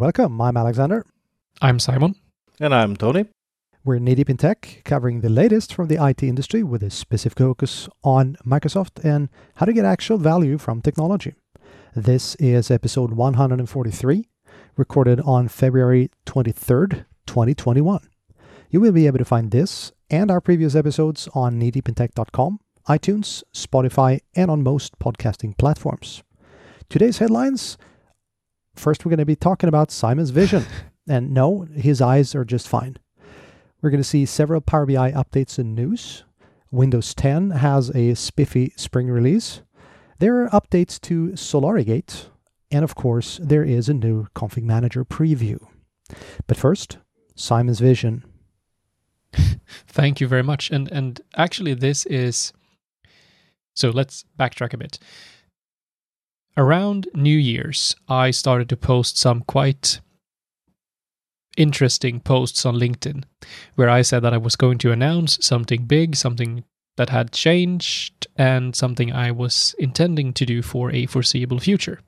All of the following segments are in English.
Hello and welcome. I'm Alexander. I'm Simon. And I'm Tony. We're knee deep in tech, covering the latest from the IT industry with a specific focus on Microsoft and how to get actual value from technology. This is episode 143, recorded on February 23rd, 2021. You will be able to find this and our previous episodes on kneedeepintech.com, iTunes, Spotify, and on most podcasting platforms. Today's headlines first, we're going to be talking about Simon's vision. and no, his eyes are just fine. We're going to see several Power BI updates and news. Windows 10 has a spiffy spring release. There are updates to Solorigate. And of course, there is a new Config Manager preview. But first, Simon's vision. Thank you very much. And and actually this is so let's backtrack a bit. Around New Year's, I started to post some quite interesting posts on LinkedIn where I said that I was going to announce something big, something that had changed, and something I was intending to do for a foreseeable future.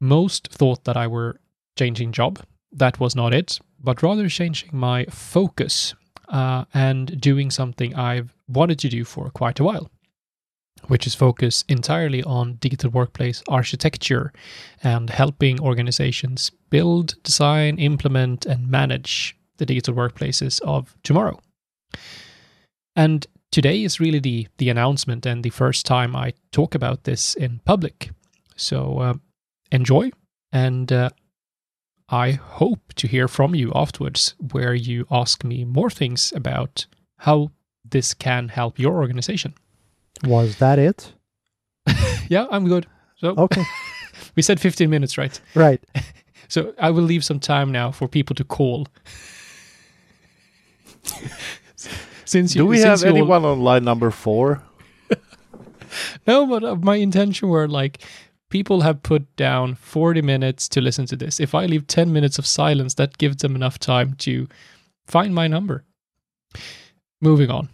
Most thought that I were changing job. That was not it, but rather changing my focus uh, and doing something I've wanted to do for quite a while which is focused entirely on digital workplace architecture and helping organizations build, design, implement, and manage the digital workplaces of tomorrow. And today is really the, the announcement and the first time I talk about this in public. So uh, enjoy, and uh, I hope to hear from you afterwards where you ask me more things about how this can help your organization. Was that it? yeah, I'm good. So Okay. we said 15 minutes, right? right. So I will leave some time now for people to call. since you, Do we since have you all- anyone on line number four? No, but uh, my intention were like people have put down 40 minutes to listen to this. If I leave 10 minutes of silence, that gives them enough time to find my number. Moving on.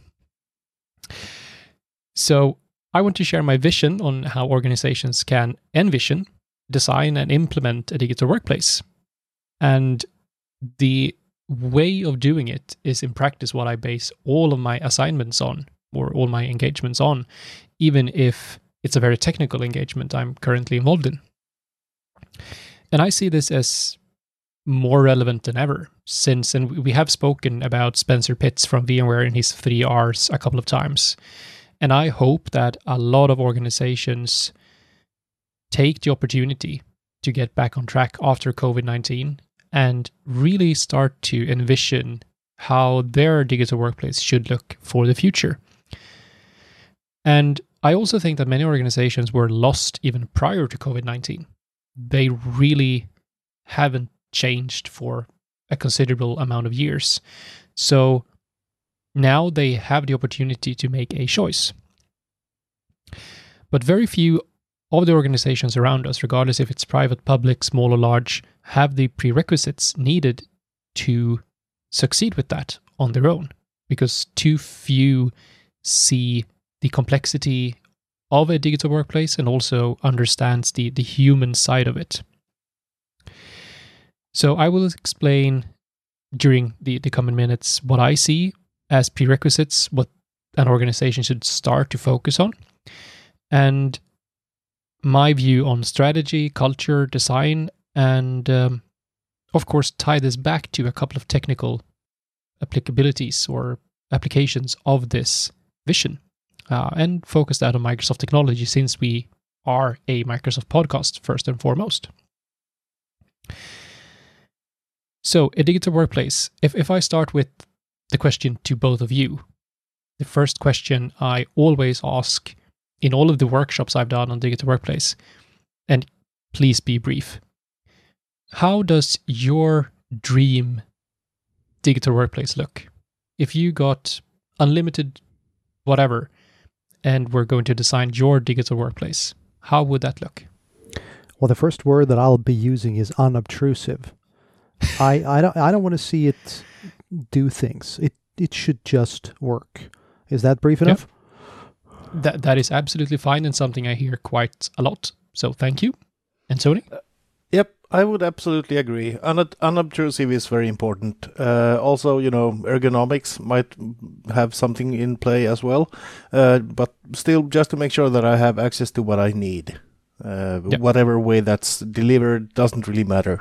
So, I want to share my vision on how organizations can envision, design, and implement a digital workplace. And the way of doing it is in practice what I base all of my assignments on or all my engagements on, even if it's a very technical engagement I'm currently involved in. And I see this as more relevant than ever since, and we have spoken about Spencer Pitts from VMware and his three R's a couple of times. And I hope that a lot of organizations take the opportunity to get back on track after COVID 19 and really start to envision how their digital workplace should look for the future. And I also think that many organizations were lost even prior to COVID 19. They really haven't changed for a considerable amount of years. So now they have the opportunity to make a choice. But very few of the organizations around us, regardless if it's private, public, small, or large, have the prerequisites needed to succeed with that on their own because too few see the complexity of a digital workplace and also understands the, the human side of it. So I will explain during the, the coming minutes what I see as prerequisites, what an organization should start to focus on, and my view on strategy, culture, design, and um, of course tie this back to a couple of technical applicabilities or applications of this vision uh, and focus that on Microsoft technology since we are a Microsoft podcast first and foremost. So, a digital workplace. If, if I start with the question to both of you, the first question I always ask in all of the workshops I've done on digital workplace, and please be brief. How does your dream digital workplace look? If you got unlimited whatever and we're going to design your digital workplace, how would that look? Well, the first word that I'll be using is unobtrusive. I, I don't I don't want to see it do things. It it should just work. Is that brief enough? That that is absolutely fine and something I hear quite a lot. So thank you. And Tony? Yep, I would absolutely agree. Un- unobtrusive is very important. Uh, also, you know, ergonomics might have something in play as well. Uh, but still, just to make sure that I have access to what I need, uh, Yep. whatever way that's delivered doesn't really matter.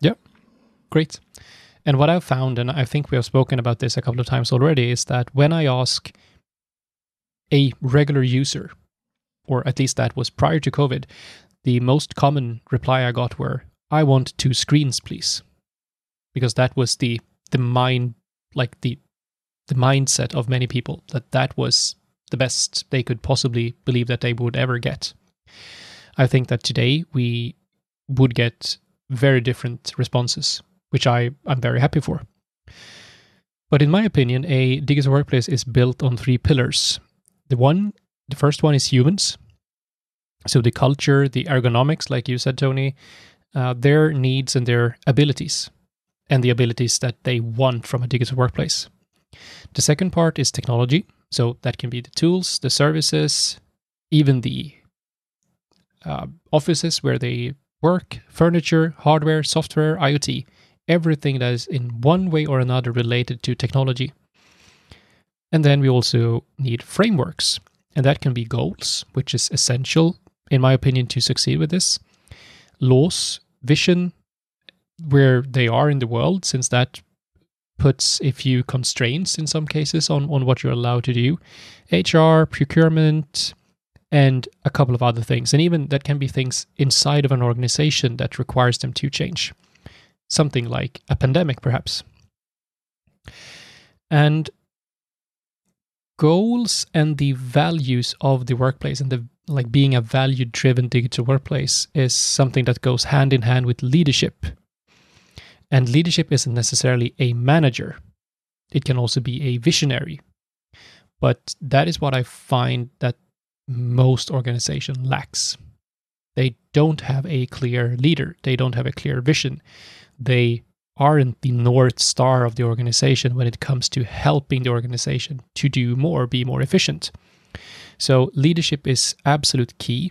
Yep. Great. And what I've found, and I think we have spoken about this a couple of times already, is that when I ask a regular user, or at least that was prior to COVID, the most common reply I got were, I want two screens, please. Because that was the the mind like the the mindset of many people that that was the best they could possibly believe that they would ever get. I think that today we would get very different responses which I, I'm very happy for. But in my opinion, a digital workplace is built on three pillars. The one, the first one is humans. So the culture, the ergonomics, like you said, Tony, uh, their needs and their abilities, and the abilities that they want from a digital workplace. The second part is technology. So that can be the tools, the services, even the uh, offices where they work, furniture, hardware, software, IoT everything that is in one way or another related to technology. And then we also need frameworks, and that can be goals, which is essential, in my opinion, to succeed with this, laws, vision, where they are in the world, since that puts a few constraints in some cases on, on what you're allowed to do, HR, procurement, and a couple of other things. And even that can be things inside of an organization that requires them to change something like a pandemic, perhaps. And goals and the values of the workplace and the like being a value driven digital workplace is something that goes hand in hand with leadership. And leadership isn't necessarily a manager. It can also be a visionary. But that is what I find that most organization lacks. They don't have a clear leader. They don't have a clear vision they aren't the north star of the organization when it comes to helping the organization to do more, be more efficient. So leadership is absolute key.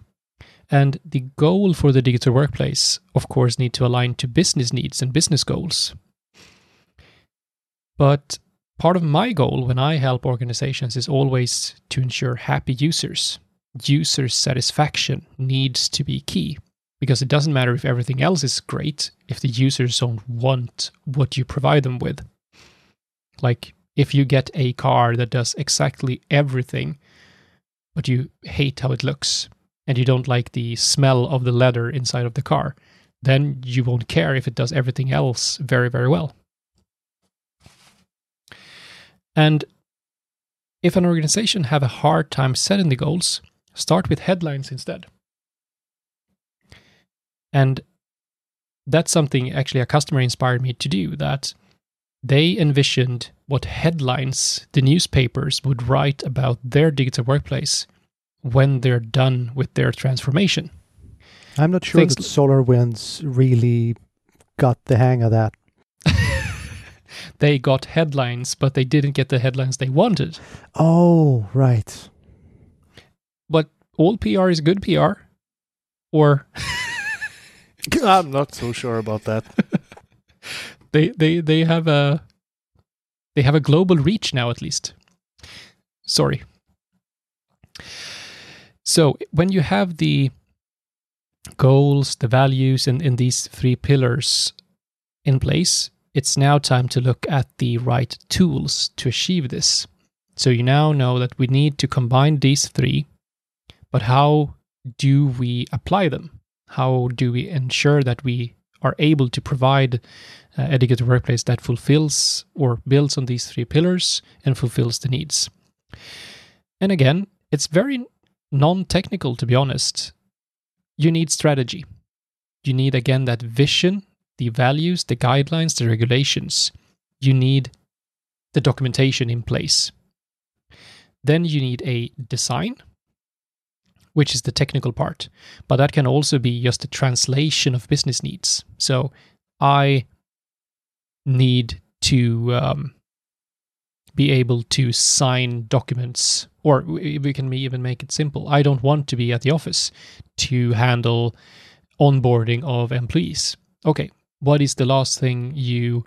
And the goal for the digital workplace, of course, need to align to business needs and business goals. But part of my goal when I help organizations is always to ensure happy users. User satisfaction needs to be key because it doesn't matter if everything else is great if the users don't want what you provide them with. Like if you get a car that does exactly everything, but you hate how it looks and you don't like the smell of the leather inside of the car, then you won't care if it does everything else very, very well. And if an organization have a hard time setting the goals, start with headlines instead. And that's something actually a customer inspired me to do that they envisioned what headlines the newspapers would write about their digital workplace when they're done with their transformation. I'm not sure Things that SolarWinds really got the hang of that. they got headlines, but they didn't get the headlines they wanted. Oh, right. But all PR is good PR. Or I'm not so sure about that. they they they have a they have a global reach now at least. Sorry. So when you have the goals the values and in these three pillars in place it's now time to look at the right tools to achieve this. So you now know that we need to combine these three but how do we apply them how do we ensure that we are able to provide uh, digital workplace that fulfills or builds on these three pillars and fulfills the needs. And again, it's very non technical, to be honest. You need strategy. You need, again, that vision, the values, the guidelines, the regulations. You need the documentation in place. Then you need a design, which is the technical part. But that can also be just a translation of business needs. So I need to um, be able to sign documents, or we we can even make it simple. I don't want to be at the office to handle onboarding of employees. Okay, what is the last thing you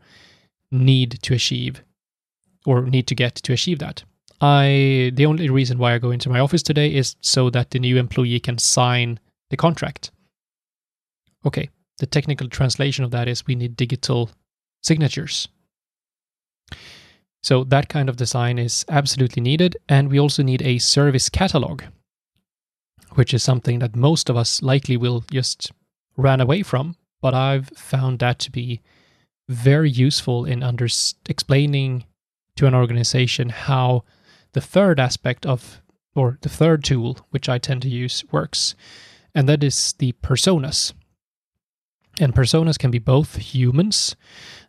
need to achieve or need to get to achieve that? I the only reason why I go into my office today is so that the new employee can sign the contract. Okay, the technical translation of that is we need digital signatures. So that kind of design is absolutely needed and we also need a service catalog which is something that most of us likely will just run away from, but I've found that to be very useful in under explaining to an organization how the third aspect of, or the third tool, which I tend to use, works. And that is the personas. And personas can be both humans,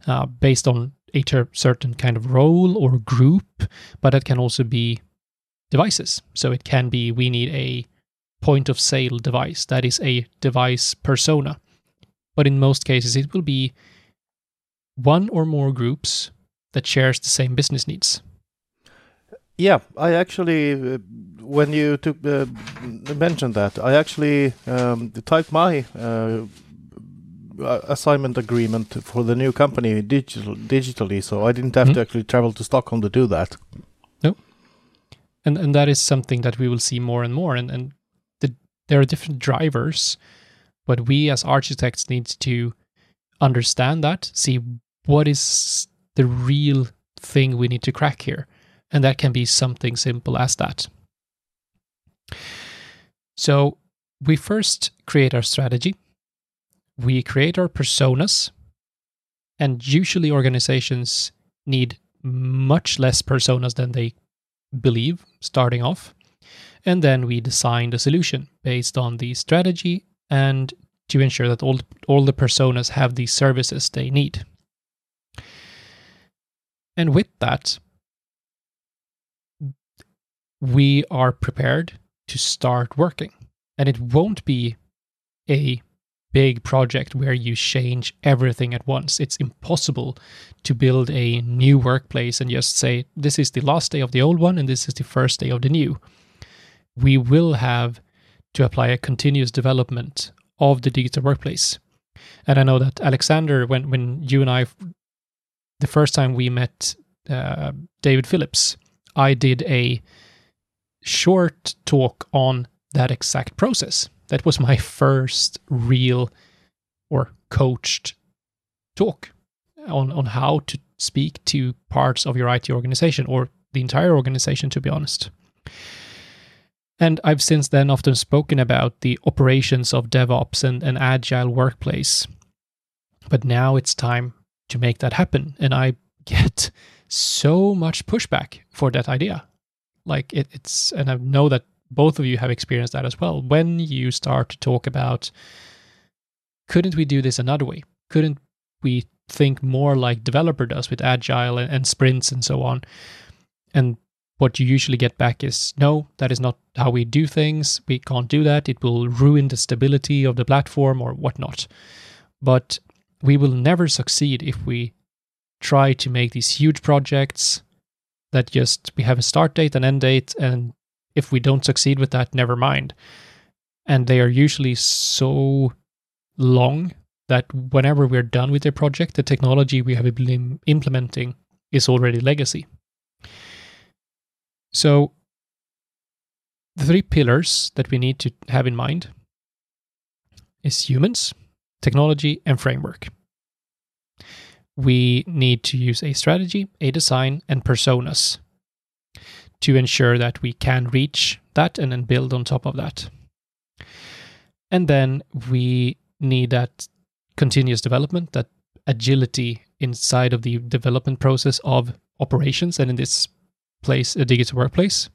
uh, based on a ter- certain kind of role or group, but it can also be devices. So it can be we need a point of sale device, that is a device persona. But in most cases, it will be one or more groups that shares the same business needs. Yeah, I actually, uh, when you took uh, mentioned that, I actually um, typed my uh, assignment agreement for the new company digital, digitally, so I didn't have mm-hmm. to actually travel to Stockholm to do that. No, and and that is something that we will see more and more, and and the, there are different drivers, but we as architects need to understand that, see what is the real thing we need to crack here and that can be something simple as that. So we first create our strategy, we create our personas, and usually organizations need much less personas than they believe starting off. And then we design the solution based on the strategy and to ensure that all, all the personas have the services they need. And with that, we are prepared to start working. And it won't be a big project where you change everything at once. It's impossible to build a new workplace and just say, this is the last day of the old one and this is the first day of the new. We will have to apply a continuous development of the digital workplace. And I know that Alexander, when, when you and I, the first time we met uh, David Phillips, I did a short talk on that exact process. That was my first real or coached talk on, on how to speak to parts of your IT organization or the entire organization, to be honest. And I've since then often spoken about the operations of DevOps and an agile workplace. But now it's time to make that happen. And I get so much pushback for that idea. Like it, it's, and I know that both of you have experienced that as well. When you start to talk about, couldn't we do this another way? Couldn't we think more like developer does with agile and, and sprints and so on? And what you usually get back is no, that is not how we do things. We can't do that. It will ruin the stability of the platform or whatnot. But we will never succeed if we try to make these huge projects that just we have a start date and end date and if we don't succeed with that never mind. And they are usually so long that whenever we're done with the project the technology we have been implementing is already legacy. So the three pillars that we need to have in mind is humans technology and framework we need to use a strategy, a design, and personas to ensure that we can reach that and then build on top of that. And then we need that continuous development, that agility inside of the development process of operations, and in this place, a digital workplace.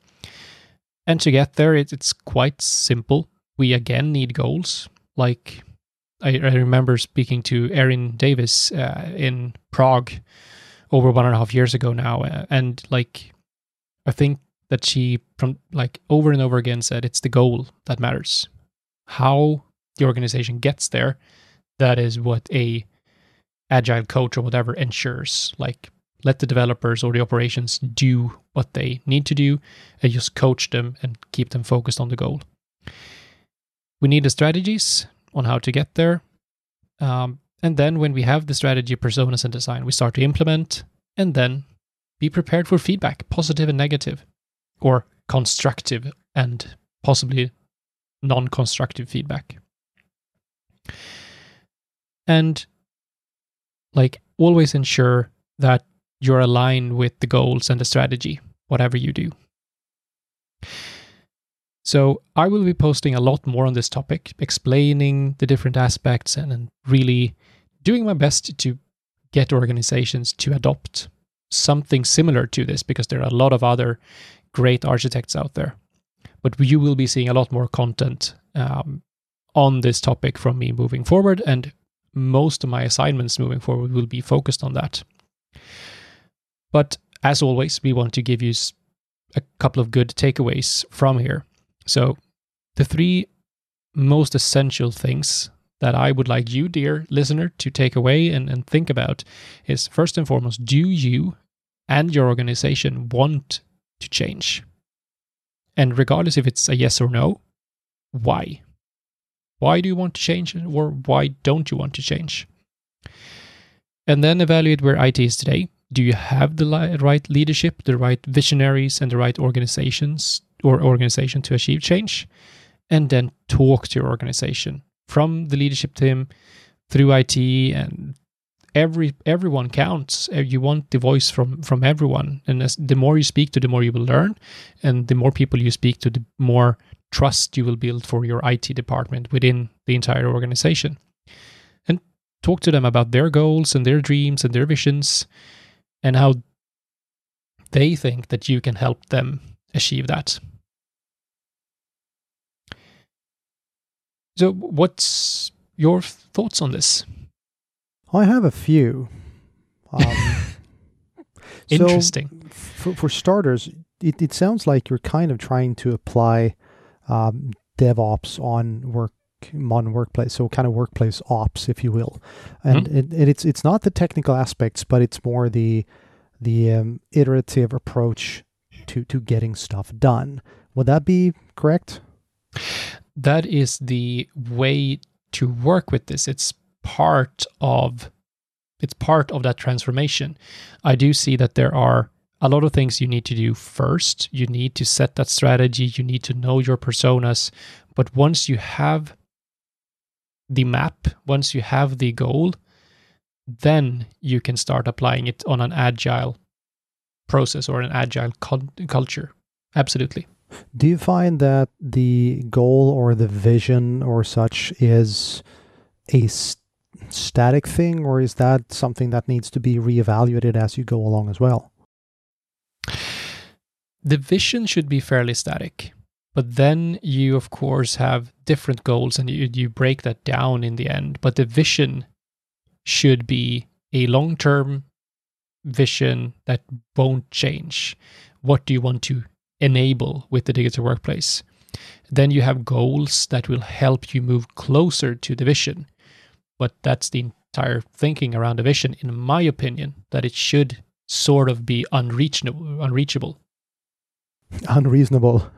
And to get there, it's quite simple. We again need goals, like I, I remember speaking to Erin Davis uh, in Prague over one and a half years ago now, uh, and like I think that she from like over and over again said it's the goal that matters. How the organization gets there, that is what a agile coach or whatever ensures. Like let the developers or the operations do what they need to do and just coach them and keep them focused on the goal. We need the strategies on how to get there. Um, and then when we have the strategy, personas, and design, we start to implement and then be prepared for feedback, positive and negative, or constructive and possibly non constructive feedback. And like always ensure that you're aligned with the goals and the strategy, whatever you do. So I will be posting a lot more on this topic, explaining the different aspects and, and really doing my best to get organizations to adopt something similar to this because there are a lot of other great architects out there. But you will be seeing a lot more content um, on this topic from me moving forward, and most of my assignments moving forward will be focused on that. But as always, we want to give you a couple of good takeaways from here. So, the three most essential things that I would like you, dear listener, to take away and, and think about is first and foremost, do you and your organization want to change? And regardless if it's a yes or no, why? Why do you want to change or why don't you want to change? And then evaluate where IT is today. Do you have the right leadership, the right visionaries, and the right organizations or organization to achieve change? And then talk to your organization from the leadership team through IT and every everyone counts. Uh, you want the voice from from everyone, and as, the more you speak to, the more you will learn, and the more people you speak to, the more trust you will build for your IT department within the entire organization. And talk to them about their goals and their dreams and their visions, and how they think that you can help them achieve that. So, what's your thoughts on this? I have a few. Um, Interesting. So for, for starters, it, it sounds like you're kind of trying to apply um, DevOps on work modern workplace, so kind of workplace ops, if you will. And mm-hmm. it, it, it's it's not the technical aspects, but it's more the the um, iterative approach to to getting stuff done. Would that be correct? That is the way to work with this. It's part of it's part of that transformation. I do see that there are a lot of things you need to do first. You need to set that strategy, you need to know your personas, but once you have the map, once you have the goal, then you can start applying it on an agile process or an agile culture. Absolutely. Do you find that the goal or the vision or such is a st- static thing, or is that something that needs to be reevaluated as you go along as well? The vision should be fairly static, but then you, of course, have different goals and you, you break that down in the end. But the vision should be a long term vision that won't change. What do you want to enable with the digital workplace? Then you have goals that will help you move closer to the vision but that's the entire thinking around a vision, in my opinion, that it should sort of be unreachable. Unreachable. Unreasonable.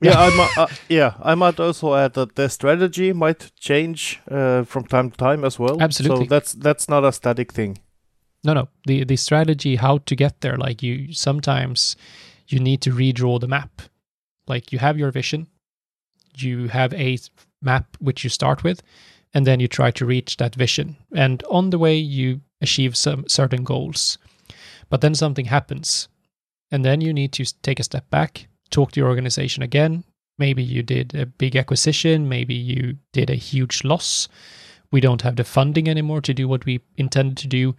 Yeah, I might, uh, yeah, I might also add that the strategy might change uh, from time to time as well. Absolutely. So that's that's not a static thing. No, no. The the strategy, how to get there. Like you, sometimes you need to redraw the map. Like you have your vision, you have a map which you start with, and then you try to reach that vision. And on the way, you achieve some certain goals. But then something happens. And then you need to take a step back, talk to your organization again. Maybe you did a big acquisition, maybe you did a huge loss. We don't have the funding anymore to do what we intended to do.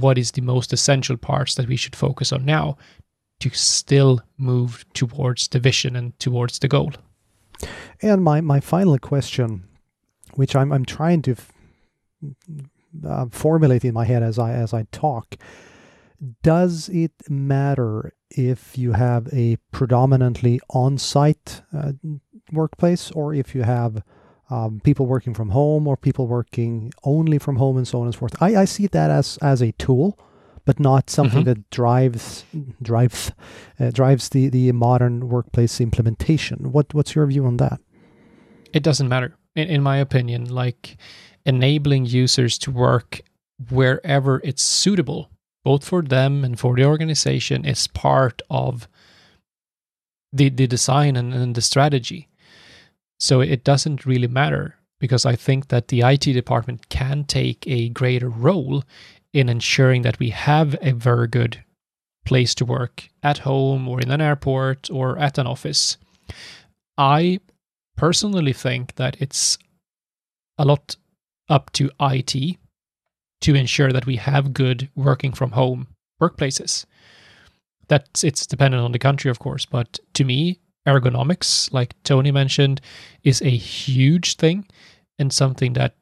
What is the most essential parts that we should focus on now to still move towards the vision and towards the goal? And my, my final question which I'm I'm trying to f- uh, formulate in my head as I as I talk. Does it matter if you have a predominantly on-site uh, workplace or if you have um, people working from home or people working only from home and so on and so forth? I, I see that as as a tool, but not something mm-hmm. that drives drives uh, drives the the modern workplace implementation. What what's your view on that? It doesn't matter in, in my opinion, like enabling users to work wherever it's suitable, both for them and for the organization, is part of the, the design and, and the strategy. So it doesn't really matter because I think that the IT department can take a greater role in ensuring that we have a very good place to work at home or in an airport or at an office. I personally think that it's a lot up to IT to ensure that we have good working from home workplaces. That's it's dependent on the country, of course, but to me, ergonomics, like Tony mentioned, is a huge thing and something that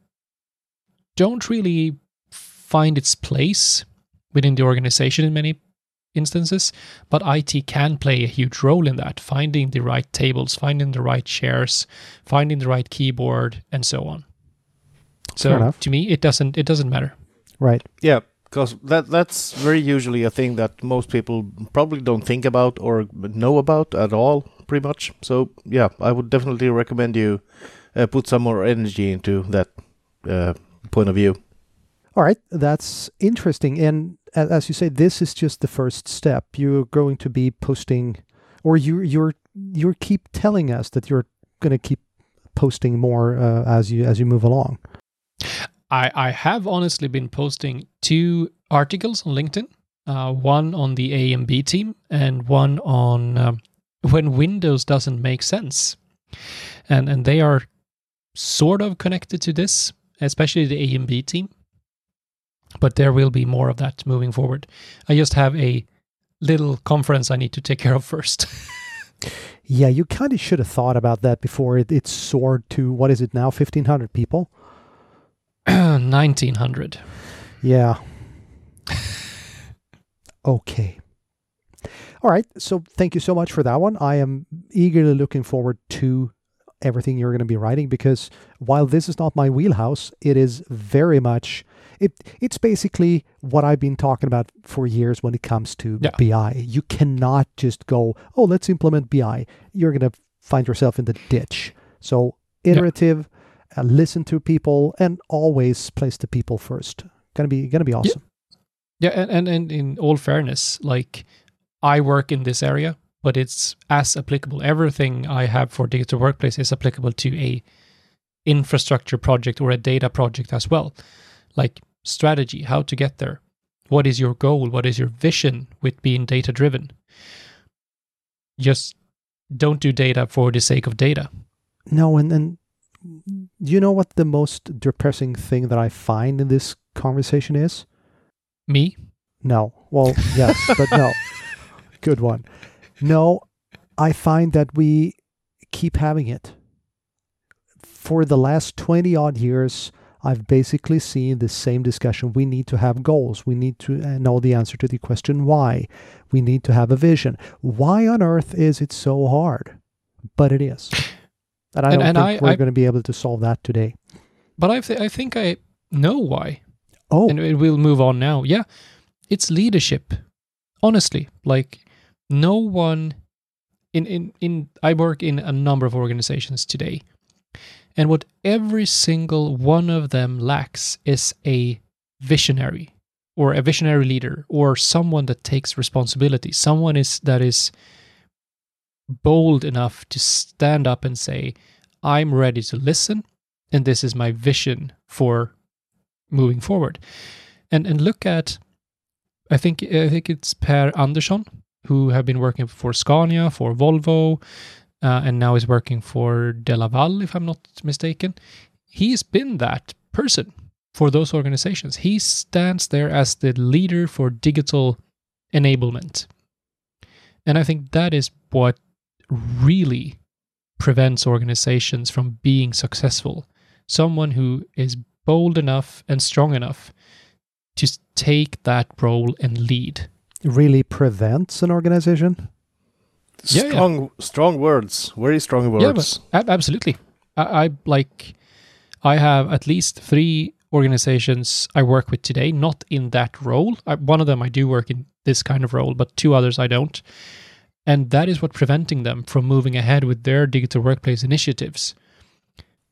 don't really find its place within the organization in many instances, but IT can play a huge role in that, finding the right tables, finding the right chairs, finding the right keyboard, and so on. So to me, it doesn't it doesn't matter. Right. Yeah, because that that's very usually a thing that most people probably don't think about or know about at all, pretty much. So yeah, I would definitely recommend you uh, put some more energy into that uh, point of view. All right, that's interesting. And as you say, this is just the first step. You're going to be posting, or you you're you keep telling us that you're going to keep posting more uh, as you as you move along. I I have honestly been posting two articles on LinkedIn. Uh, one on the A and B team, and one on um, when Windows doesn't make sense, and and they are sort of connected to this, especially the AMB team but there will be more of that moving forward. I just have a little conference I need to take care of first. yeah, you kind of should have thought about that before it, it soared to what is it now, 1,500 people? 1,900. Yeah. okay. All right. So thank you so much for that one. I am eagerly looking forward to everything you're going to be writing because while this is not my wheelhouse, it is very much it it's basically what I've been talking about for years when it comes to yeah. BI. You cannot just go, "Oh, let's implement BI." You're going to find yourself in the ditch. So, iterative, yeah. uh, listen to people and always place the people first. Going to be going to be awesome. Yeah, yeah and, and and in all fairness, like I work in this area but it's as applicable. Everything I have for digital workplace is applicable to a infrastructure project or a data project as well. Like strategy, how to get there. What is your goal? What is your vision with being data driven? Just don't do data for the sake of data. No, and then you know what the most depressing thing that I find in this conversation is? Me? No. Well, yes, but no. Good one. No, I find that we keep having it. For the last 20 odd years, I've basically seen the same discussion. We need to have goals. We need to uh, know the answer to the question why. We need to have a vision. Why on earth is it so hard? But it is. And I don't and, and think I, we're I, going to be able to solve that today. But I, th- I think I know why. Oh. And we'll move on now. Yeah. It's leadership. Honestly, like no one in, in, in I work in a number of organizations today. And what every single one of them lacks is a visionary or a visionary leader or someone that takes responsibility. Someone is that is bold enough to stand up and say, I'm ready to listen and this is my vision for moving forward. And and look at I think I think it's Per Andersson who have been working for Scania, for Volvo, uh, and now is working for DeLaval, if I'm not mistaken. He's been that person for those organizations. He stands there as the leader for digital enablement. And I think that is what really prevents organizations from being successful. Someone who is bold enough and strong enough to take that role and lead really prevents an organization? Yeah, strong, yeah. strong words. Very strong words. Yeah, absolutely. I, I like. I have at least three organizations I work with today, not in that role. I, one of them I do work in this kind of role, but two others I don't. And that is what preventing them from moving ahead with their digital workplace initiatives.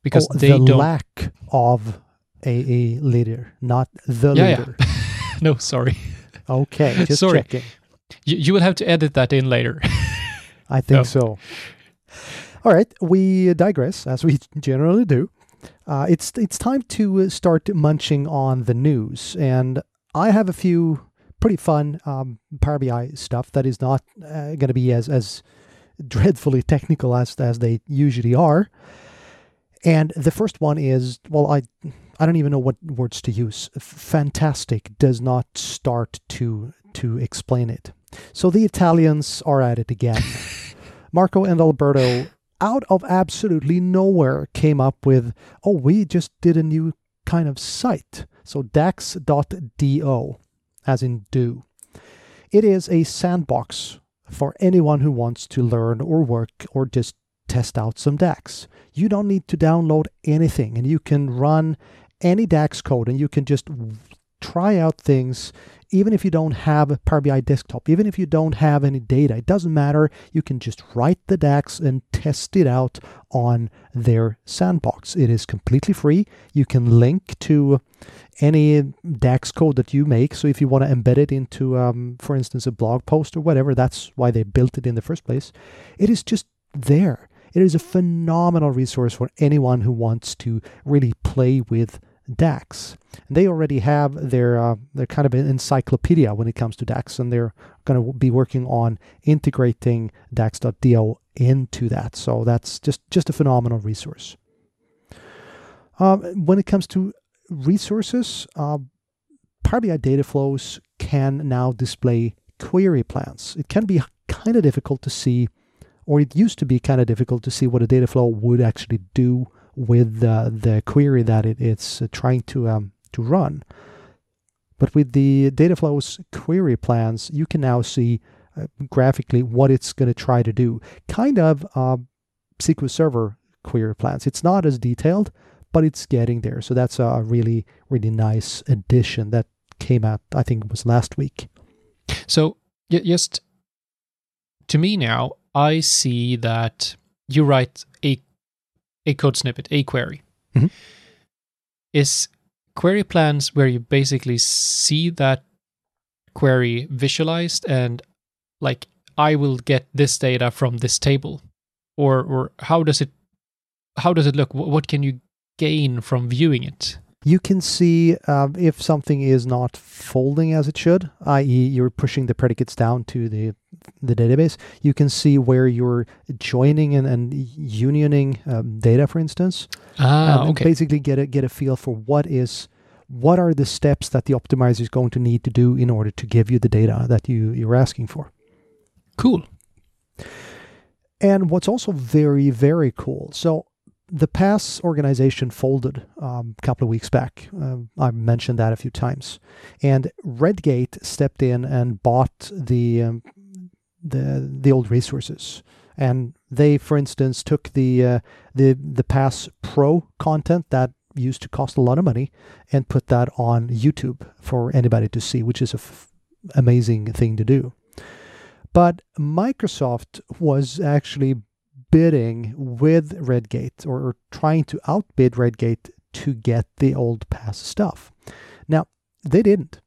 because Oh, they the don't. lack of a, a leader, not the Yeah, yeah. leader. no, sorry. Okay, just Sorry. checking. You, you will have to edit that in later. I think so. All right, we digress as we generally do. Uh, it's it's time to uh, start munching on the news, and I have a few pretty fun um, Power BI stuff that is not uh, going to be as as dreadfully technical as as they usually are. And the first one is well, I I don't even know what words to use. Fantastic does not start to to explain it. So the Italians are at it again. Marco and Alberto, out of absolutely nowhere, came up with, oh, we just did a new kind of site. So dax.do, as in do. It is a sandbox for anyone who wants to learn or work or just test out some DAX. You don't need to download anything and you can run any DAX code and you can just try out things even if you don't have a Power BI desktop, even if you don't have any data, it doesn't matter. You can just write the DAX and test it out on their sandbox. It is completely free. You can link to any DAX code that you make. So if you want to embed it into, um, for instance, a blog post or whatever, that's why they built it in the first place. It is just there. It is a phenomenal resource for anyone who wants to really play with DAX. And they already have their uh, their kind of an encyclopedia when it comes to DAX, and they're going to be working on integrating DAX.do into that. So that's just just a phenomenal resource. Um, when it comes to resources, uh, Power BI data flows can now display query plans. It can be kind of difficult to see, or it used to be kind of difficult to see what a data flow would actually do with the query that it, it's trying to um, to run. But with the data flows query plans, you can now see uh, graphically what it's going to try to do. Kind of uh, SQL Server query plans. It's not as detailed, but it's getting there. So that's a really really nice addition that came out. I think it was last week. So just to me now, I see that you write a a code snippet, a query. Mhm. Is query plans where you basically see that query visualized and like I will get this data from this table, or or how does it how does it look? What can you gain from viewing it? You can see um, if something is not folding as it should, i.e., you're pushing the predicates down to the the database. You can see where you're joining and, and unioning um, data, for instance, Ah, and okay. basically get a get a feel for what is what are the steps that the optimizer is going to need to do in order to give you the data that you you're asking for. Cool. And what's also very, very cool. So the PASS organization folded um, a couple of weeks back. Um, I mentioned that a few times. And Redgate stepped in and bought the um, the the old resources. And they, for instance, took the uh, the the Pass Pro content that used to cost a lot of money and put that on YouTube for anybody to see, which is a f- amazing thing to do. But Microsoft was actually bidding with Redgate or, trying to outbid Redgate to get the old pass stuff. Now, they didn't.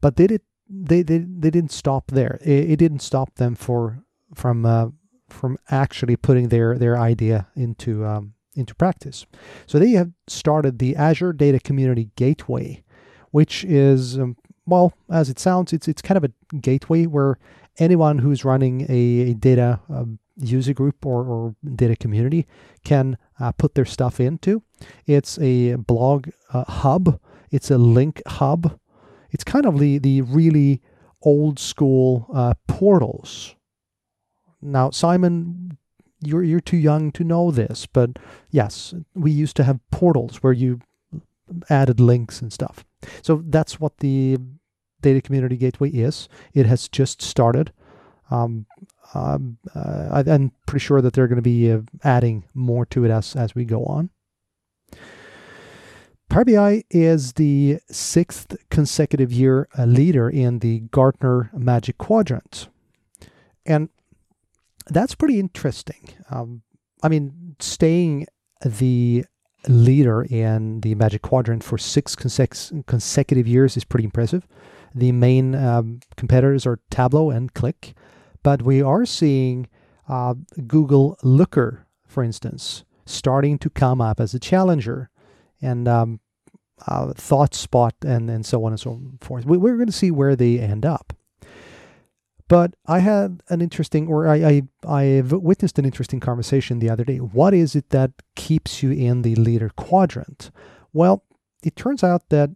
But they did they they, they didn't stop there. It, it didn't stop them for from uh, from actually putting their their idea into um, into practice. So they have started the Azure Data Community Gateway, which is um, well, as it sounds, it's it's kind of a gateway where anyone who's running a, a data um, user group or, or data community can uh, put their stuff into. It's a blog uh, hub. It's a link hub. It's kind of the the really old school uh, portals. Now, Simon, you're you're too young to know this, but yes, we used to have portals where you added links and stuff. So that's what the data community gateway is. It has just started. Um, I, I'm pretty sure that they're going to be uh, adding more to it as as we go on. Power BI is the sixth consecutive year leader in the Gartner Magic Quadrant, and that's pretty interesting. Um, I mean, staying the leader in the Magic Quadrant for six consec- consecutive years is pretty impressive. The main um, competitors are Tableau and Qlik, but we are seeing uh, Google Looker, for instance, starting to come up as a challenger, and um, uh, ThoughtSpot, and, and so on and so forth. We, we're going to see where they end up. But I had an interesting, or I, I I've witnessed an interesting conversation the other day. What is it that keeps you in the leader quadrant? Well, it turns out that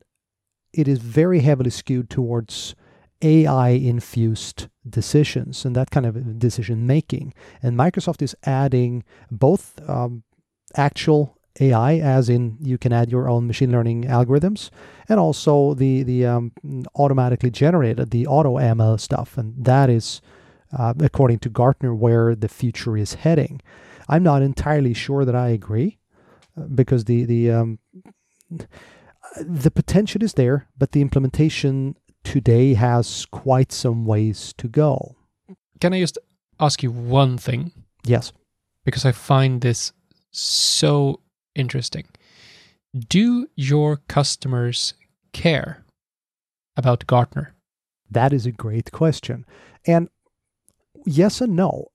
it is very heavily skewed towards AI infused decisions and that kind of decision making. And Microsoft is adding both um, actual AI, as in you can add your own machine learning algorithms, and also the the um, automatically generated the auto ML stuff, and that is, uh, according to Gartner, where the future is heading. I'm not entirely sure that I agree, uh, because the the um, the potential is there, but the implementation today has quite some ways to go. Can I just ask you one thing? Yes. Because I find this so interesting. Do your customers care about Gartner? That is a great question. And yes and no.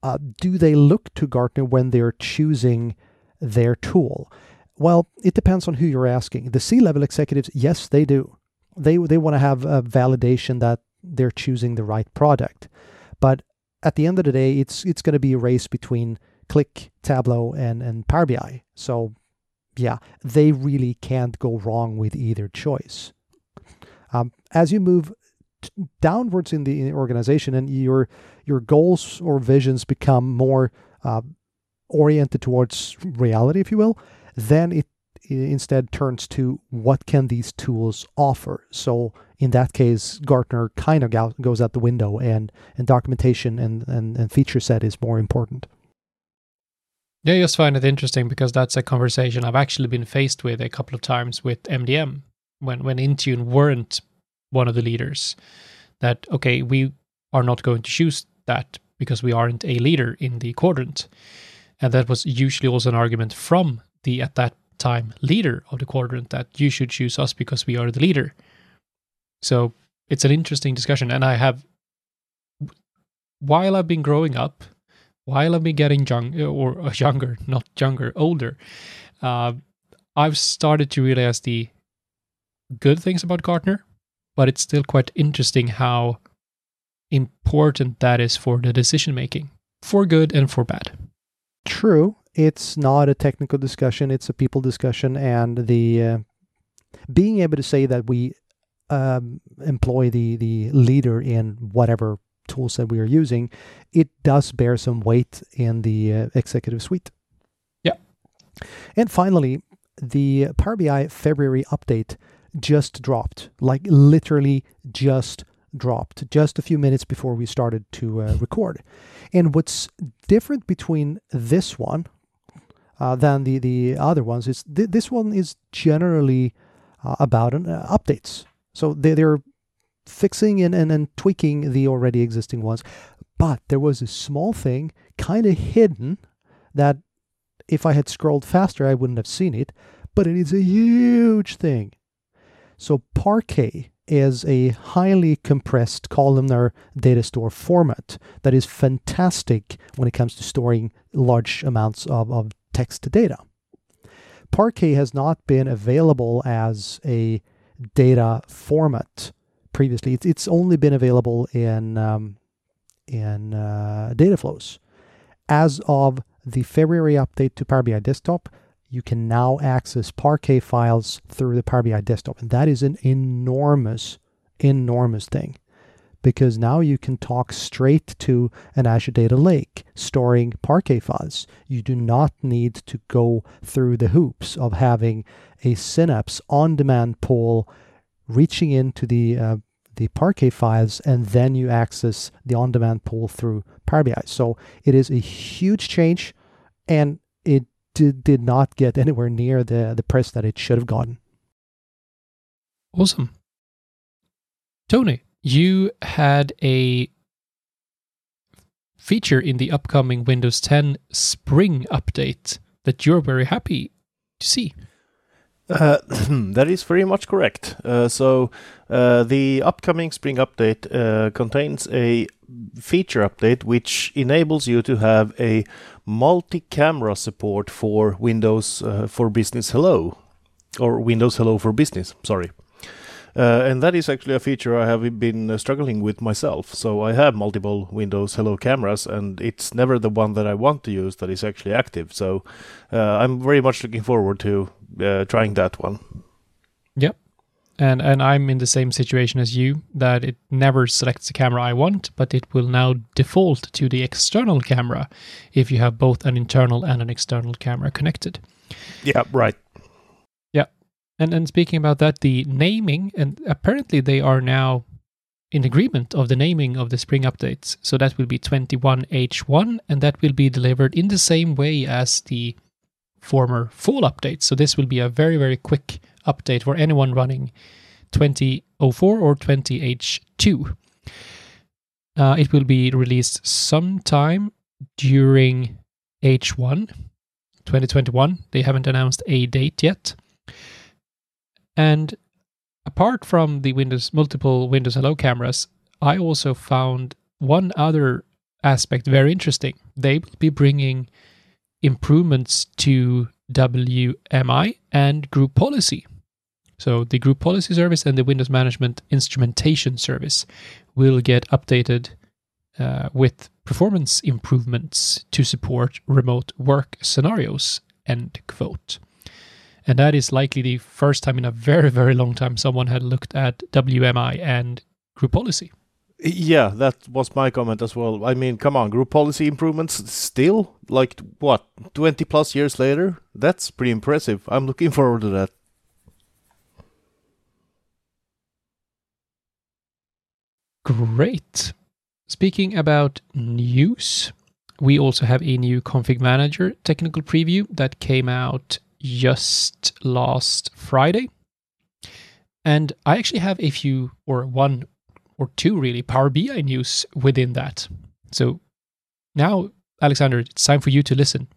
Uh, do they look to Gartner when they're choosing their tool? Well, it depends on who you're asking. The C-level executives, yes, they do. They they want to have a validation that they're choosing the right product. But at the end of the day, it's it's going to be a race between Qlik, Tableau, and, and Power BI. So, yeah, they really can't go wrong with either choice. Um, as you move t- downwards in the, organization and your your goals or visions become more uh, oriented towards reality, if you will, then it instead turns to what can these tools offer. So in that case, Gartner kind of goes out the window, and and documentation and, and, and feature set is more important. Yeah, I just find it interesting because that's a conversation I've actually been faced with a couple of times with MDM when when Intune weren't one of the leaders. That okay, we are not going to choose that because we aren't a leader in the quadrant, and that was usually also an argument from the at that time leader of the quadrant that you should choose us because we are the leader. So it's an interesting discussion, and I have while I've been growing up while I've been getting young or uh, younger, not younger, older, uh, I've started to realize the good things about Gartner, but it's still quite interesting how important that is for the decision making, for good and for bad. True. It's not a technical discussion, it's a people discussion. And the uh, being able to say that we um, employ the, the leader in whatever tools that we are using, it does bear some weight in the uh, executive suite. Yeah. And finally, the Power BI February update just dropped, like literally just dropped just a few minutes before we started to uh, record. And what's different between this one uh, than the, the other ones is th- this one is generally uh, about an, uh, updates. So they, they're fixing and, and, and tweaking the already existing ones. But there was a small thing kind of hidden that if I had scrolled faster, I wouldn't have seen it. But it is a huge thing. So Parquet is a highly compressed columnar data store format that is fantastic when it comes to storing large amounts of, of text to data. Parquet has not been available as a data format previously. It's, only been available in um, in uh, data flows. As of the February update to Power BI Desktop, you can now access Parquet files through the Power BI Desktop, and that is an enormous, enormous thing because now you can talk straight to an Azure Data Lake storing Parquet files. You do not need to go through the hoops of having a Synapse on demand pool reaching into the uh, the Parquet files, and then you access the on-demand pool through Power BI. So it is a huge change, and it did, did not get anywhere near the, the press that it should have gotten. Awesome. Tony, you had a feature in the upcoming Windows 10 Spring update that you're very happy to see? Uh, that is very much correct. Uh, so, uh, the upcoming spring update uh, contains a feature update which enables you to have a multi camera support for Windows uh, for Business Hello, or Windows Hello for Business, sorry. Uh, and that is actually a feature I have been uh, struggling with myself. So I have multiple Windows Hello cameras, and it's never the one that I want to use that is actually active. So uh, I'm very much looking forward to uh, trying that one. Yep. And and I'm in the same situation as you that it never selects the camera I want, but it will now default to the external camera if you have both an internal and an external camera connected. Yeah, right. And and speaking about that, the naming and apparently they are now in agreement of the naming of the spring updates. So that will be 21H1 and that will be delivered in the same way as the former fall updates. So this will be a very very quick update for anyone running 2004 or 20H2. Uh, it will be released sometime during H1 2021. They haven't announced a date yet. And apart from the Windows multiple Windows Hello cameras, I also found one other aspect very interesting. They will be bringing improvements to WMI and group policy. So the group policy service and the Windows Management Instrumentation service will get updated uh, with performance improvements to support remote work scenarios. End quote. And that is likely the first time in a very, very long time someone had looked at WMI and group policy. Yeah, that was my comment as well. I mean, come on, group policy improvements still? Like, what, 20 plus years later? That's pretty impressive. I'm looking forward to that. Great. Speaking about news, we also have a new config manager technical preview that came out just last Friday. And I actually have a few, or one or two really, Power BI news within that. So now, Alexander, it's time for you to listen.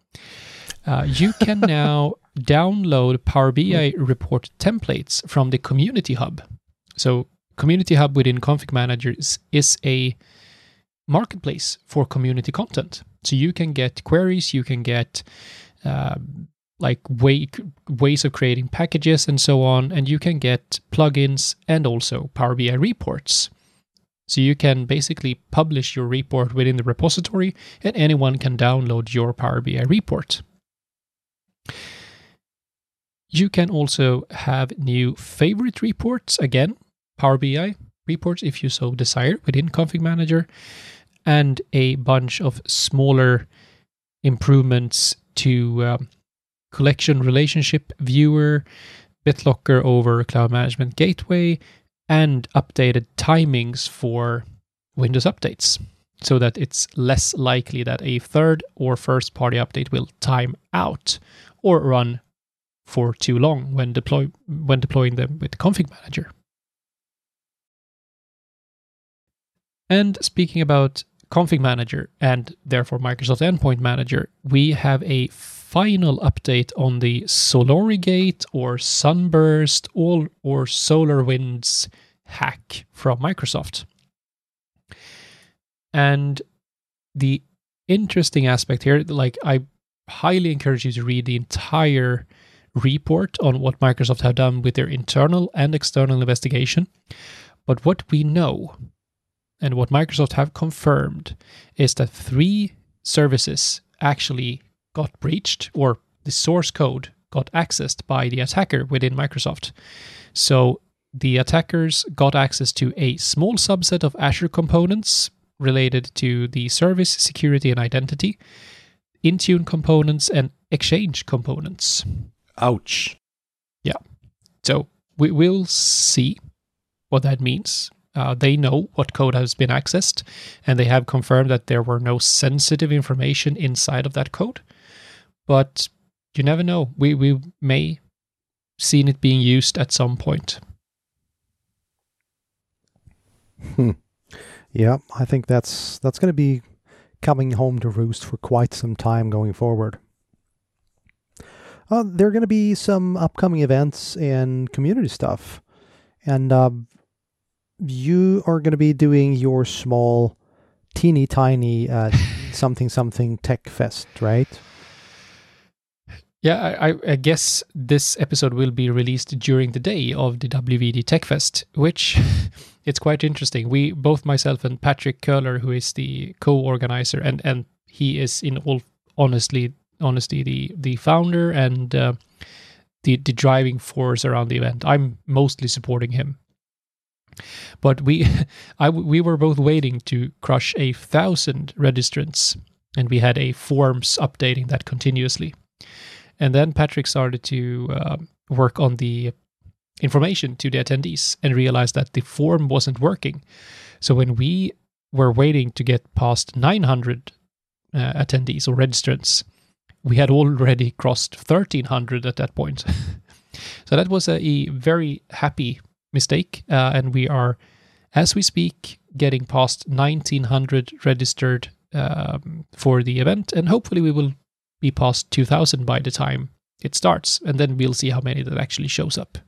Uh, you can now download Power BI report templates from the Community Hub. So, Community Hub within Config Manager is, is a marketplace for community content. So, you can get queries, you can get uh, like way, ways of creating packages and so on, and you can get plugins and also Power BI reports. So you can basically publish your report within the repository, and anyone can download your Power BI report. You can also have new favorite reports, again, Power BI reports if you so desire within Config Manager, and a bunch of smaller improvements to um, collection relationship viewer, BitLocker over Cloud Management Gateway, and updated timings for Windows updates so that it's less likely that a third or first party update will time out or run for too long when deploy when deploying them with config manager. And speaking about config manager and therefore Microsoft Endpoint Manager, we have a final update on the Solorigate or Sunburst or, or SolarWinds hack from Microsoft. And the interesting aspect here, like I highly encourage you to read the entire report on what Microsoft have done with their internal and external investigation. But what we know and what Microsoft have confirmed is that three services actually got breached or the source code got accessed by the attacker within Microsoft. So the attackers got access to a small subset of Azure components related to the service, security, and identity, Intune components, and Exchange components. Ouch. Yeah. So we will see what that means. Uh, they know what code has been accessed, and they have confirmed that there were no sensitive information inside of that code. But you never know. We we may seen it being used at some point. Hmm. Yeah, I think that's that's going to be coming home to roost for quite some time going forward. Uh, there are going to be some upcoming events and community stuff. And uh, you are going to be doing your small, teeny tiny uh, something something tech fest, right? Yeah, I, I- guess this episode will be released during the day of the WVD Tech Fest, which it's quite interesting. We both myself and Patrick Köhler, who is the co-organizer, and and he is in all honestly honesty the the founder and uh, the the driving force around the event. I'm mostly supporting him. But we, I, we were both waiting to crush a thousand registrants, and we had a forms updating that continuously. And then Patrick started to uh, work on the information to the attendees and realized that the form wasn't working. So when we were waiting to get past 900 uh, attendees or registrants, we had already crossed 1300 at that point. so that was a, a very happy mistake. Uh, and we are, as we speak, getting past 1900 registered um, for the event. And hopefully we will be past 2000 by the time it starts and then we'll see how many that actually shows up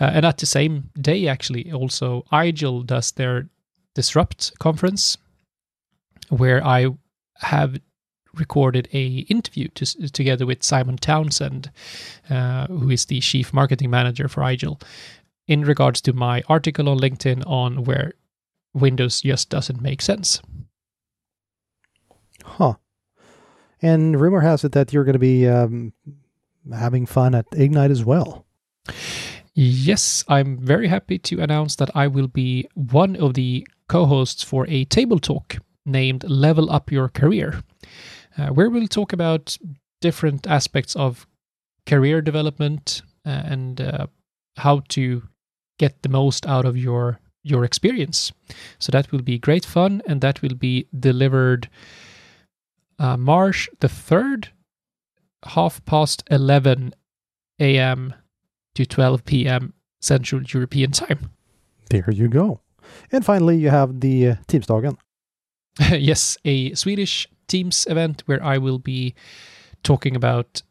uh, and at the same day actually also IGEL does their disrupt conference where i have recorded a interview to, together with simon townsend uh, who is the chief marketing manager for IGEL in regards to my article on linkedin on where windows just doesn't make sense Huh. And rumor has it that you're going to be um, having fun at Ignite as well. Yes, I'm very happy to announce that I will be one of the co hosts for a table talk named Level Up Your Career, uh, where we'll talk about different aspects of career development uh, and uh, how to get the most out of your your experience. So that will be great fun, and that will be delivered uh, March the third, half past eleven a.m. to 12 p.m. Central European Time. There you go. And finally, you have the uh, Teamsdagen. yes, a Swedish Teams event where I will be talking about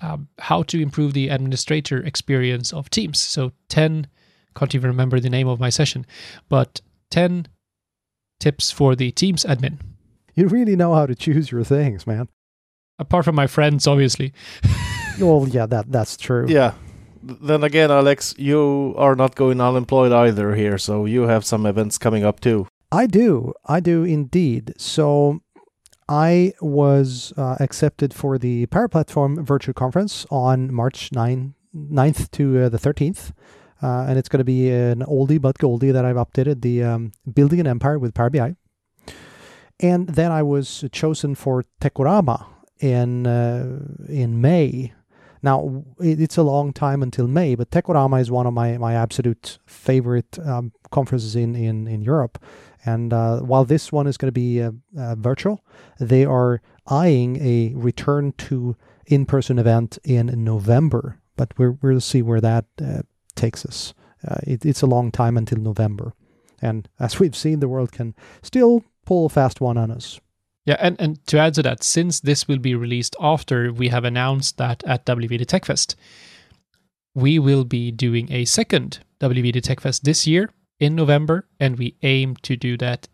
um, how to improve the administrator experience of Teams. So 10, can't even remember the name of my session, but 10 tips for the Teams admin. You really know how to choose your things, man. Apart from my friends, obviously. Well, yeah, that that's true. Yeah. Then again, Alex, you are not going unemployed either here, so you have some events coming up too. I do. I do indeed. So I was uh, accepted for the Power Platform virtual conference on March 9, 9th to uh, the 13th. Uh, and it's going to be an oldie but goldie that I've updated the um, Building an Empire with Power BI. And then I was chosen for Techorama in uh, in May. Now it's a long time until May, but Techorama is one of my, my absolute favorite um, conferences in, in, in Europe. And uh, while this one is going to be uh, uh, virtual, they are eyeing a return to in-person event in November. But we're, we'll see where that uh, takes us. Uh, it, it's a long time until November, and as we've seen, the world can still pull a fast one on us. Yeah, and, and to add to that, since this will be released after we have announced that at WVD Tech Fest, we will be doing a second WVD Tech Fest this year in November, and we aim to do that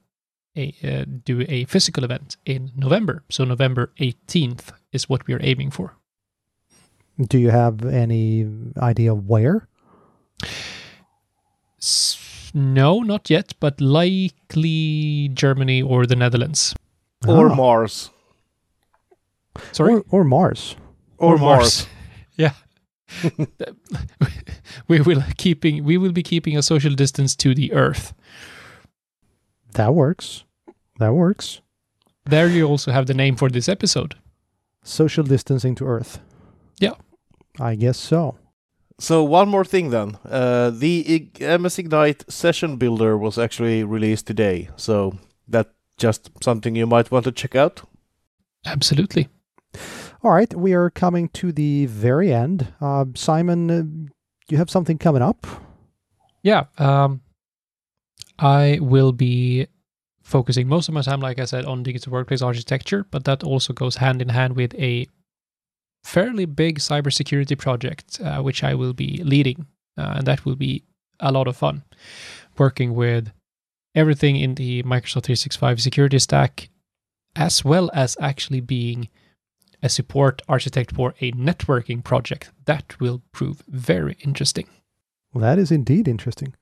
a uh, do a physical event in November. So November 18th is what we are aiming for. Do you have any idea where? S- no, not yet, but likely Germany or the Netherlands. Or Ah, Mars. Sorry, or, or Mars. Or, Mars. yeah. we will keeping we will be keeping a social distance to the earth. That works. That works. There you also have the name for this episode. Social distancing to Earth. Yeah. I guess so. So one more thing then. Uh, the Ig- MS Ignite session builder was actually released today. So that's just something you might want to check out. Absolutely. All right, we are coming to the very end. Uh, Simon, uh, you have something coming up? Yeah. Um, I will be focusing most of my time, like I said, on digital workplace architecture, but that also goes hand in hand with a fairly big cybersecurity project, uh, which I will be leading. Uh, and that will be a lot of fun working with everything in the Microsoft 365 security stack, as well as actually being a support architect for a networking project. That will prove very interesting. Well, that is indeed interesting.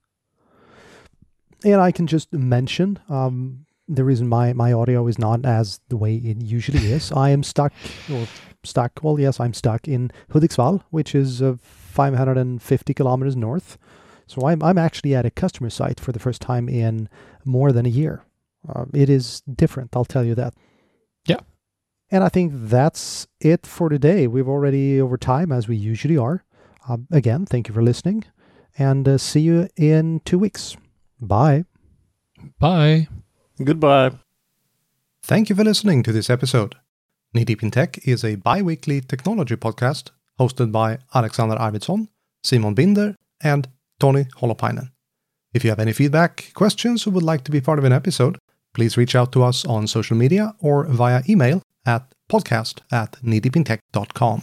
And I can just mention um, the reason my, my audio is not as the way it usually is. I am stuck, or stuck, well, yes, I'm stuck in Hudiksvall, which is uh, 550 kilometers north. So I'm, I'm actually at a customer site for the first time in more than a year. Uh, it is different, I'll tell you that. Yeah. And I think that's it for today. We've already over time, as we usually are. Uh, again, thank you for listening and uh, see you in two weeks. Bye. Bye. Goodbye. Thank you for listening to this episode. Knee Deep in Tech is a bi weekly technology podcast hosted by Alexander Arvidsson, Simon Binder, and Tony Holopainen. If you have any feedback, questions, or would like to be part of an episode, please reach out to us on social media or via email at podcast at kneedeepintech.com.